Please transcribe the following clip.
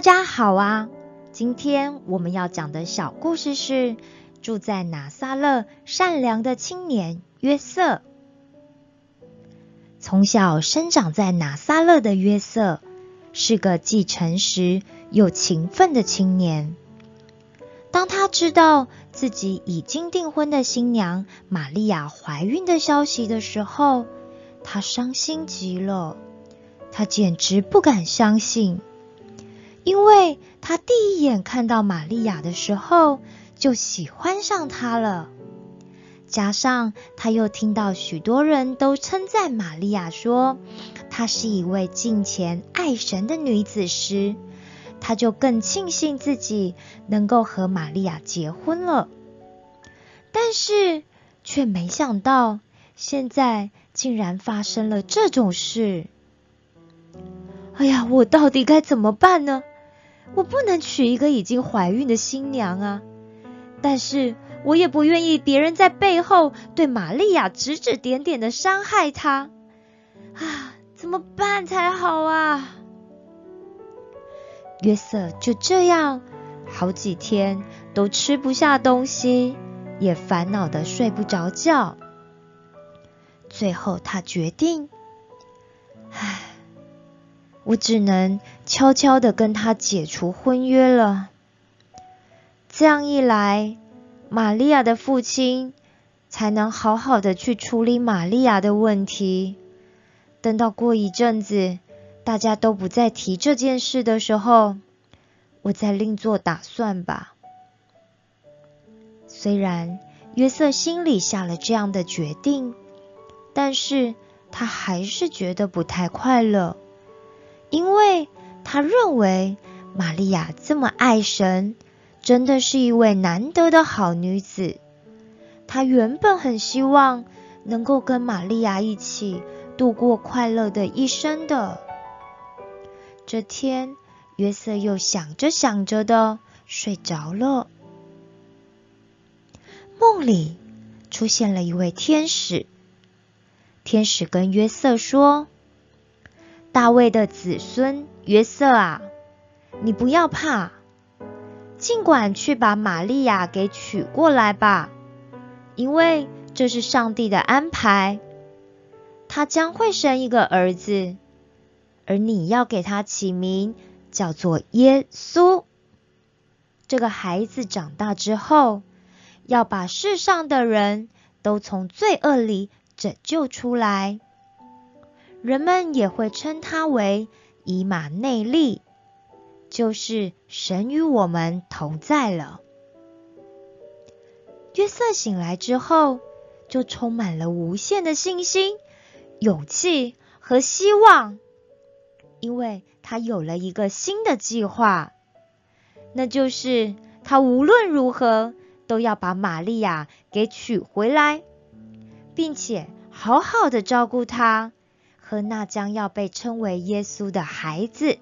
大家好啊！今天我们要讲的小故事是住在拿撒勒善良的青年约瑟。从小生长在拿撒勒的约瑟是个既诚实又勤奋的青年。当他知道自己已经订婚的新娘玛利亚怀孕的消息的时候，他伤心极了。他简直不敢相信。因为他第一眼看到玛利亚的时候就喜欢上她了，加上他又听到许多人都称赞玛利亚说她是一位敬虔爱神的女子时，他就更庆幸自己能够和玛利亚结婚了。但是却没想到，现在竟然发生了这种事。哎呀，我到底该怎么办呢？我不能娶一个已经怀孕的新娘啊！但是我也不愿意别人在背后对玛利亚指指点点的伤害她啊！怎么办才好啊？约瑟就这样好几天都吃不下东西，也烦恼的睡不着觉。最后他决定，唉。我只能悄悄的跟他解除婚约了。这样一来，玛利亚的父亲才能好好的去处理玛利亚的问题。等到过一阵子，大家都不再提这件事的时候，我再另做打算吧。虽然约瑟心里下了这样的决定，但是他还是觉得不太快乐。因为他认为玛利亚这么爱神，真的是一位难得的好女子。他原本很希望能够跟玛利亚一起度过快乐的一生的。这天，约瑟又想着想着的睡着了。梦里出现了一位天使，天使跟约瑟说。大卫的子孙约瑟啊，你不要怕，尽管去把玛利亚给娶过来吧，因为这是上帝的安排。他将会生一个儿子，而你要给他起名叫做耶稣。这个孩子长大之后，要把世上的人都从罪恶里拯救出来。人们也会称他为以马内利，就是神与我们同在了。约瑟醒来之后，就充满了无限的信心、勇气和希望，因为他有了一个新的计划，那就是他无论如何都要把玛利亚给娶回来，并且好好的照顾她。和那将要被称为耶稣的孩子。